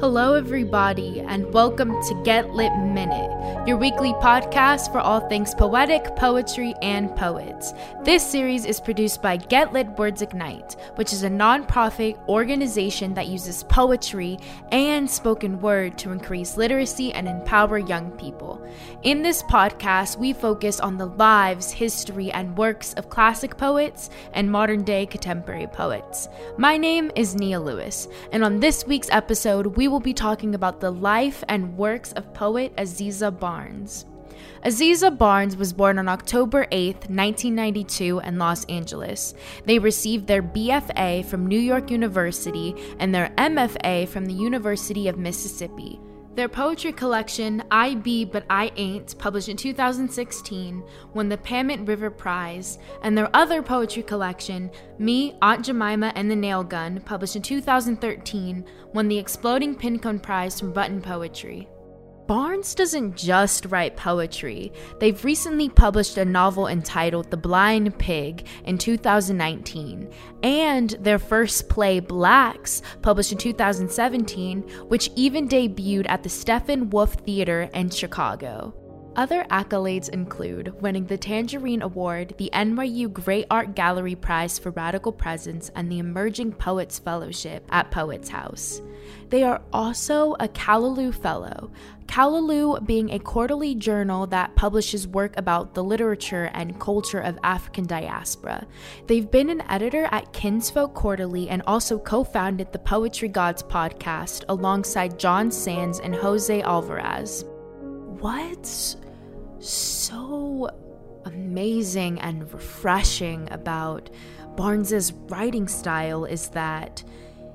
Hello, everybody, and welcome to Get Lit Minute, your weekly podcast for all things poetic, poetry, and poets. This series is produced by Get Lit Words Ignite, which is a nonprofit organization that uses poetry and spoken word to increase literacy and empower young people. In this podcast, we focus on the lives, history, and works of classic poets and modern day contemporary poets. My name is Nia Lewis, and on this week's episode, we will be talking about the life and works of poet Aziza Barnes. Aziza Barnes was born on October 8, 1992, in Los Angeles. They received their BFA from New York University and their MFA from the University of Mississippi. Their poetry collection, I Be But I Ain't, published in 2016, won the Pammit River Prize, and their other poetry collection, Me, Aunt Jemima, and the Nail Gun, published in 2013, won the Exploding Pinecone Prize from Button Poetry. Barnes doesn't just write poetry. They've recently published a novel entitled The Blind Pig in 2019, and their first play, Blacks, published in 2017, which even debuted at the Steppenwolf Theater in Chicago. Other accolades include winning the Tangerine Award, the NYU Great Art Gallery Prize for Radical Presence, and the Emerging Poets Fellowship at Poets House. They are also a Callaloo Fellow, Callaloo being a quarterly journal that publishes work about the literature and culture of African diaspora. They've been an editor at Kinfolks Quarterly and also co founded the Poetry Gods podcast alongside Jon Sands and José Olivarez. What's so amazing and refreshing about Barnes's writing style is that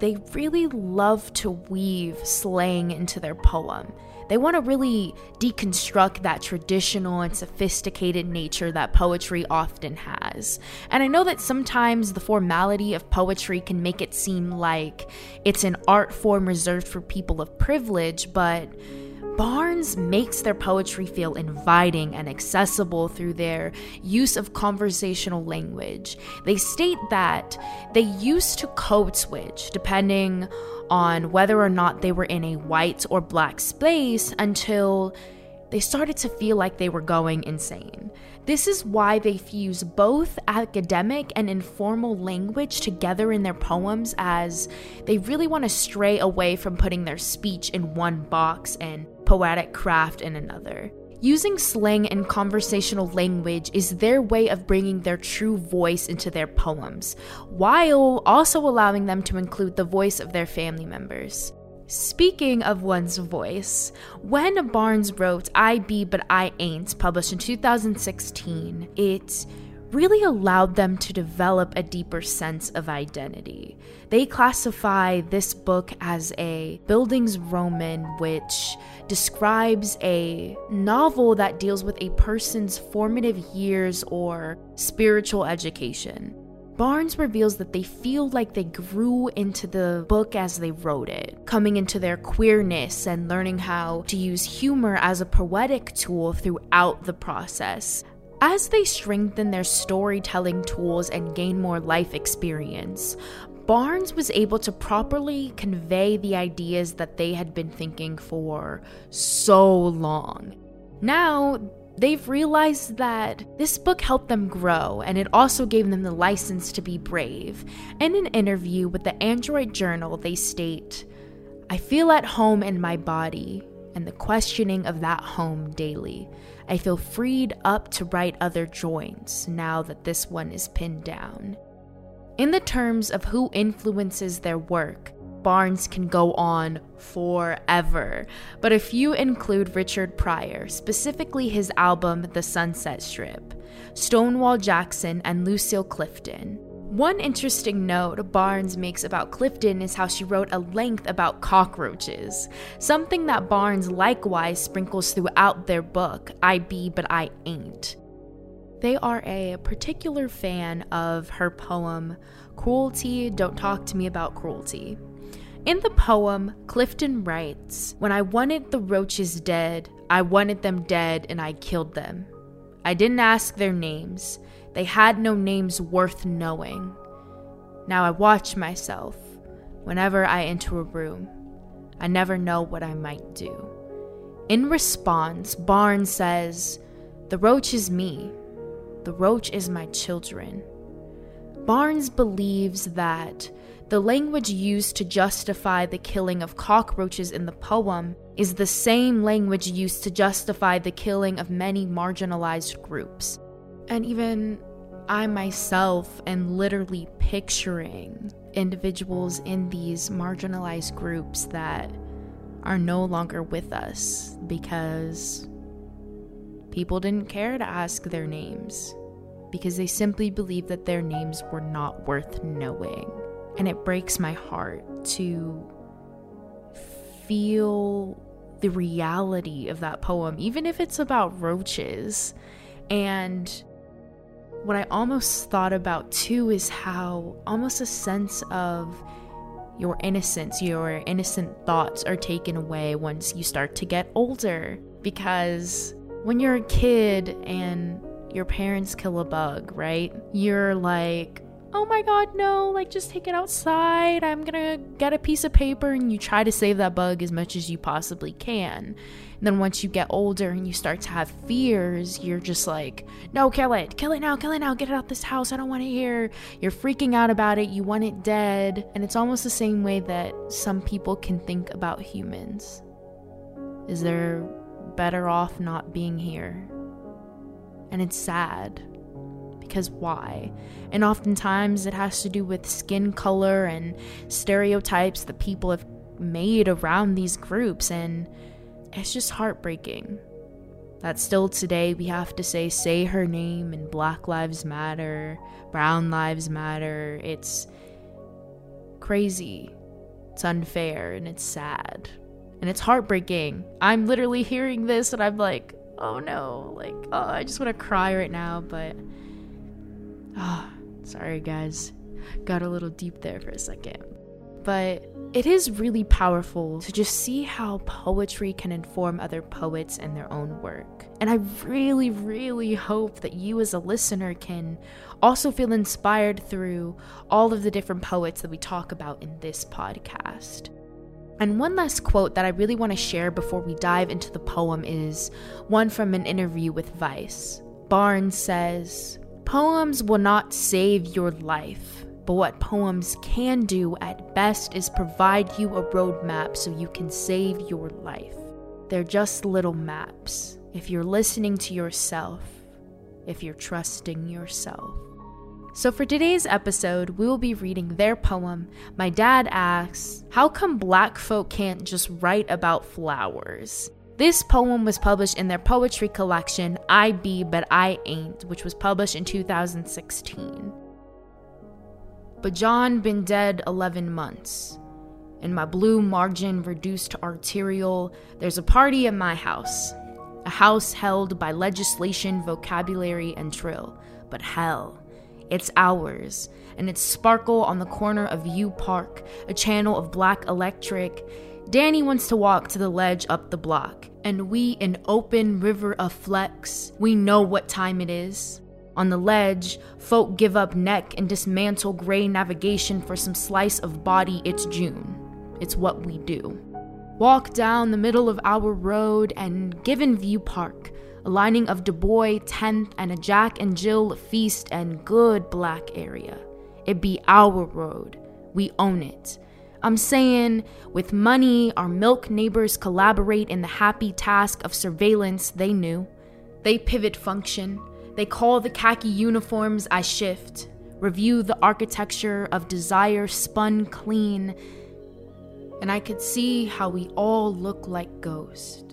they really love to weave slang into their poem. They want to really deconstruct that traditional and sophisticated nature that poetry often has. And I know that sometimes the formality of poetry can make it seem like it's an art form reserved for people of privilege, but Barnes makes their poetry feel inviting and accessible through their use of conversational language. They state that they used to code switch depending on whether or not they were in a white or black space until they started to feel like they were going insane. This is why they fuse both academic and informal language together in their poems, as they really want to stray away from putting their speech in one box and poetic craft in another. Using slang and conversational language is their way of bringing their true voice into their poems, while also allowing them to include the voice of their family members. Speaking of one's voice, when Barnes wrote I Be But I Ain't, published in 2016, it really allowed them to develop a deeper sense of identity. They classify this book as a Bildungsroman, which describes a novel that deals with a person's formative years or spiritual education. Barnes reveals that they feel like they grew into the book as they wrote it, coming into their queerness and learning how to use humor as a poetic tool throughout the process. As they strengthen their storytelling tools and gain more life experience, Barnes was able to properly convey the ideas that they had been thinking for so long. Now, they've realized that this book helped them grow and it also gave them the license to be brave. In an interview with the Adroit Journal, they state, I feel at home in my body and the questioning of that home daily. I feel freed up to write other joints now that this one is pinned down. In the terms of who influences their work, Barnes can go on forever, but a few include Richard Pryor, specifically his album The Sunset Strip, Stonewall Jackson, and Lucille Clifton. One interesting note Barnes makes about Clifton is how she wrote a length about cockroaches, something that Barnes likewise sprinkles throughout their book, I Be But I Ain't. They are a particular fan of her poem, Cruelty, Don't Talk to Me About Cruelty. In the poem, Clifton writes When I wanted the roaches dead, I wanted them dead and I killed them. I didn't ask their names, they had no names worth knowing. Now I watch myself whenever I enter a room. I never know what I might do. In response, Barnes says, The roach is me. The roach is my children. Barnes believes that the language used to justify the killing of cockroaches in the poem is the same language used to justify the killing of many marginalized groups. And even I myself am literally picturing individuals in these marginalized groups that are no longer with us because people didn't care to ask their names because they simply believed that their names were not worth knowing. And it breaks my heart to feel the reality of that poem, even if it's about roaches. And what I almost thought about too is how almost a sense of your innocence, your innocent thoughts are taken away once you start to get older. Because when you're a kid and your parents kill a bug, right? You're like, oh my god, no, like just take it outside. I'm gonna get a piece of paper and you try to save that bug as much as you possibly can. And then once you get older and you start to have fears, you're just like, no, kill it, kill it now, kill it now, get it out of this house. I don't want to hear. You're freaking out about it. You want it dead. And it's almost the same way that some people can think about humans. Is they're better off not being here. And it's sad because why? And oftentimes it has to do with skin color and stereotypes that people have made around these groups. And it's just heartbreaking that still today we have to say, say her name and Black Lives Matter, Brown Lives Matter. It's crazy. It's unfair and it's sad. And it's heartbreaking. I'm literally hearing this and I'm like, oh no, like, oh, I just want to cry right now, but oh, sorry guys. Got a little deep there for a second. But it is really powerful to just see how poetry can inform other poets and their own work. And I really, really hope that you, as a listener, can also feel inspired through all of the different poets that we talk about in this podcast. And one last quote that I really want to share before we dive into the poem is one from an interview with Vice. Barnes says, Poems will not save your life, but what poems can do at best is provide you a roadmap so you can save your life. They're just little maps. If you're listening to yourself, if you're trusting yourself. So, for today's episode, we will be reading their poem. My dad asks, How come black folk can't just write about flowers? This poem was published in their poetry collection, I Be But I Ain't, which was published in 2016. But John been dead 11 months. In my blue margin reduced to arterial, there's a party at my house. A house held by legislation, vocabulary, and trill. But hell, it's ours, and it's sparkle on the corner of U Park, a channel of black electric. Danny wants to walk to the ledge up the block and we an open river of flex. We know what time it is. On the ledge, folk give up neck and dismantle gray navigation for some slice of body. It's June. It's what we do. Walk down the middle of our road and Given View Park, a lining of Du Bois, 10th, and a Jack and Jill feast and good black area. It be our road. We own it. I'm saying, with money, our milk neighbors collaborate in the happy task of surveillance they knew. They pivot function. They call the khaki uniforms I shift, review the architecture of desire spun clean, and I could see how we all look like ghosts.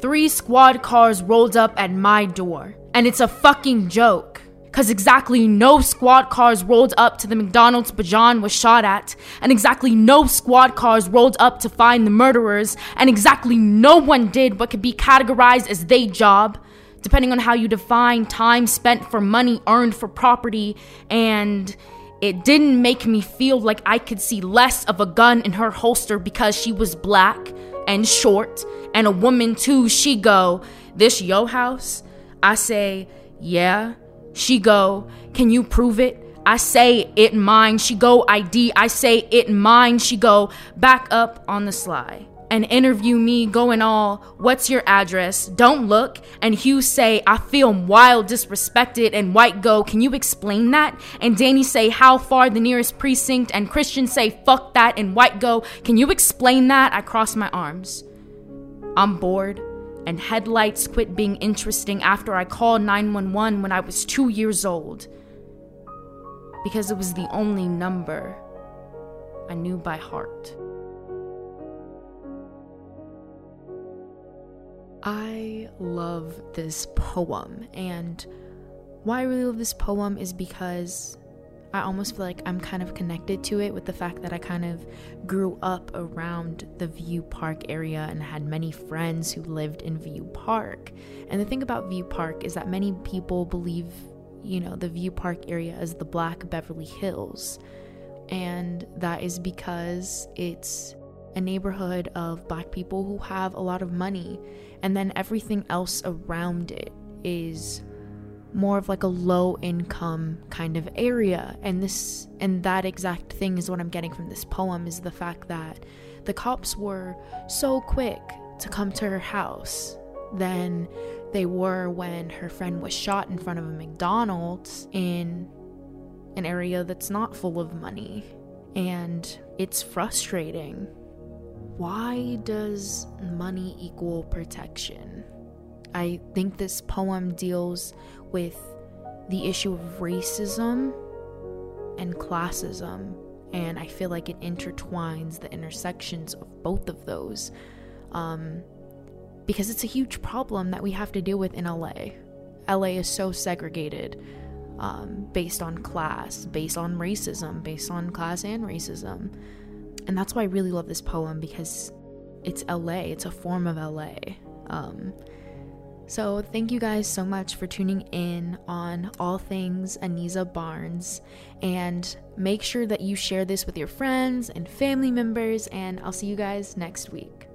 Three squad cars rolled up at my door, and it's a fucking joke. Because exactly no squad cars rolled up to the McDonald's Bajan was shot at, and exactly no squad cars rolled up to find the murderers, and exactly no one did what could be categorized as they job, depending on how you define time spent for money earned for property, and it didn't make me feel like I could see less of a gun in her holster because she was black and short and a woman too. She go, This yo house? I say, Yeah. She go, Can you prove it? I say it mine. She go ID. I say it mine. She go back up on the sly and interview me going all, what's your address? Don't look. And Hugh say, I feel wild, disrespected. And White go, can you explain that? And Danny say, how far the nearest precinct? And Christian say, fuck that. And White go, can you explain that? I cross my arms. I'm bored. And headlights quit being interesting after I called 911 when I was two years old. Because it was the only number I knew by heart. I love this poem, and why I really love this poem is because I almost feel like I'm kind of connected to it with the fact that I kind of grew up around the View Park area and had many friends who lived in View Park. And the thing about View Park is that many people believe, you know, the View Park area as the Black Beverly Hills. And that is because it's a neighborhood of black people who have a lot of money and then everything else around it is more of like a low income kind of area. And this and that exact thing is what i'm getting from this poem is the fact that the cops were so quick to come to her house than they were when her friend was shot in front of a mcdonald's in an area that's not full of money. And it's frustrating. Why does money equal protection? I think this poem deals with the issue of racism and classism, and I feel like it intertwines the intersections of both of those um, because it's a huge problem that we have to deal with in LA. LA is so segregated um, based on class, based on racism, based on class and racism. And that's why I really love this poem because it's LA, it's a form of LA. Um, so, thank you guys so much for tuning in on all things Aziza Barnes. And make sure that you share this with your friends and family members. And I'll see you guys next week.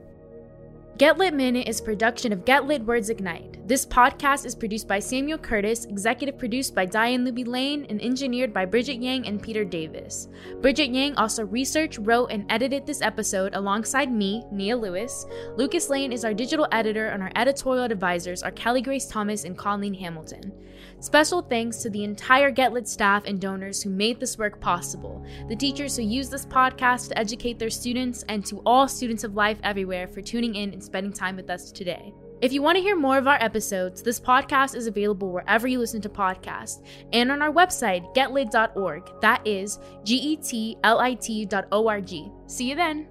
Get Lit Minute is production of Get Lit Words Ignite. This podcast is produced by Samuel Curtis, executive produced by Diane Luby Lane, and engineered by Bridget Yang and Peter Davis. Bridget Yang also researched, wrote, and edited this episode alongside me, Nia Lewis. Lucas Lane is our digital editor, and our editorial advisors are Kelly Grace Thomas and Colleen Hamilton. Special thanks to the entire GetLit staff and donors who made this work possible, the teachers who use this podcast to educate their students, and to all students of life everywhere for tuning in and spending time with us today. If you want to hear more of our episodes, this podcast is available wherever you listen to podcasts and on our website, getlit.org. That is G E T L I T.org. See you then.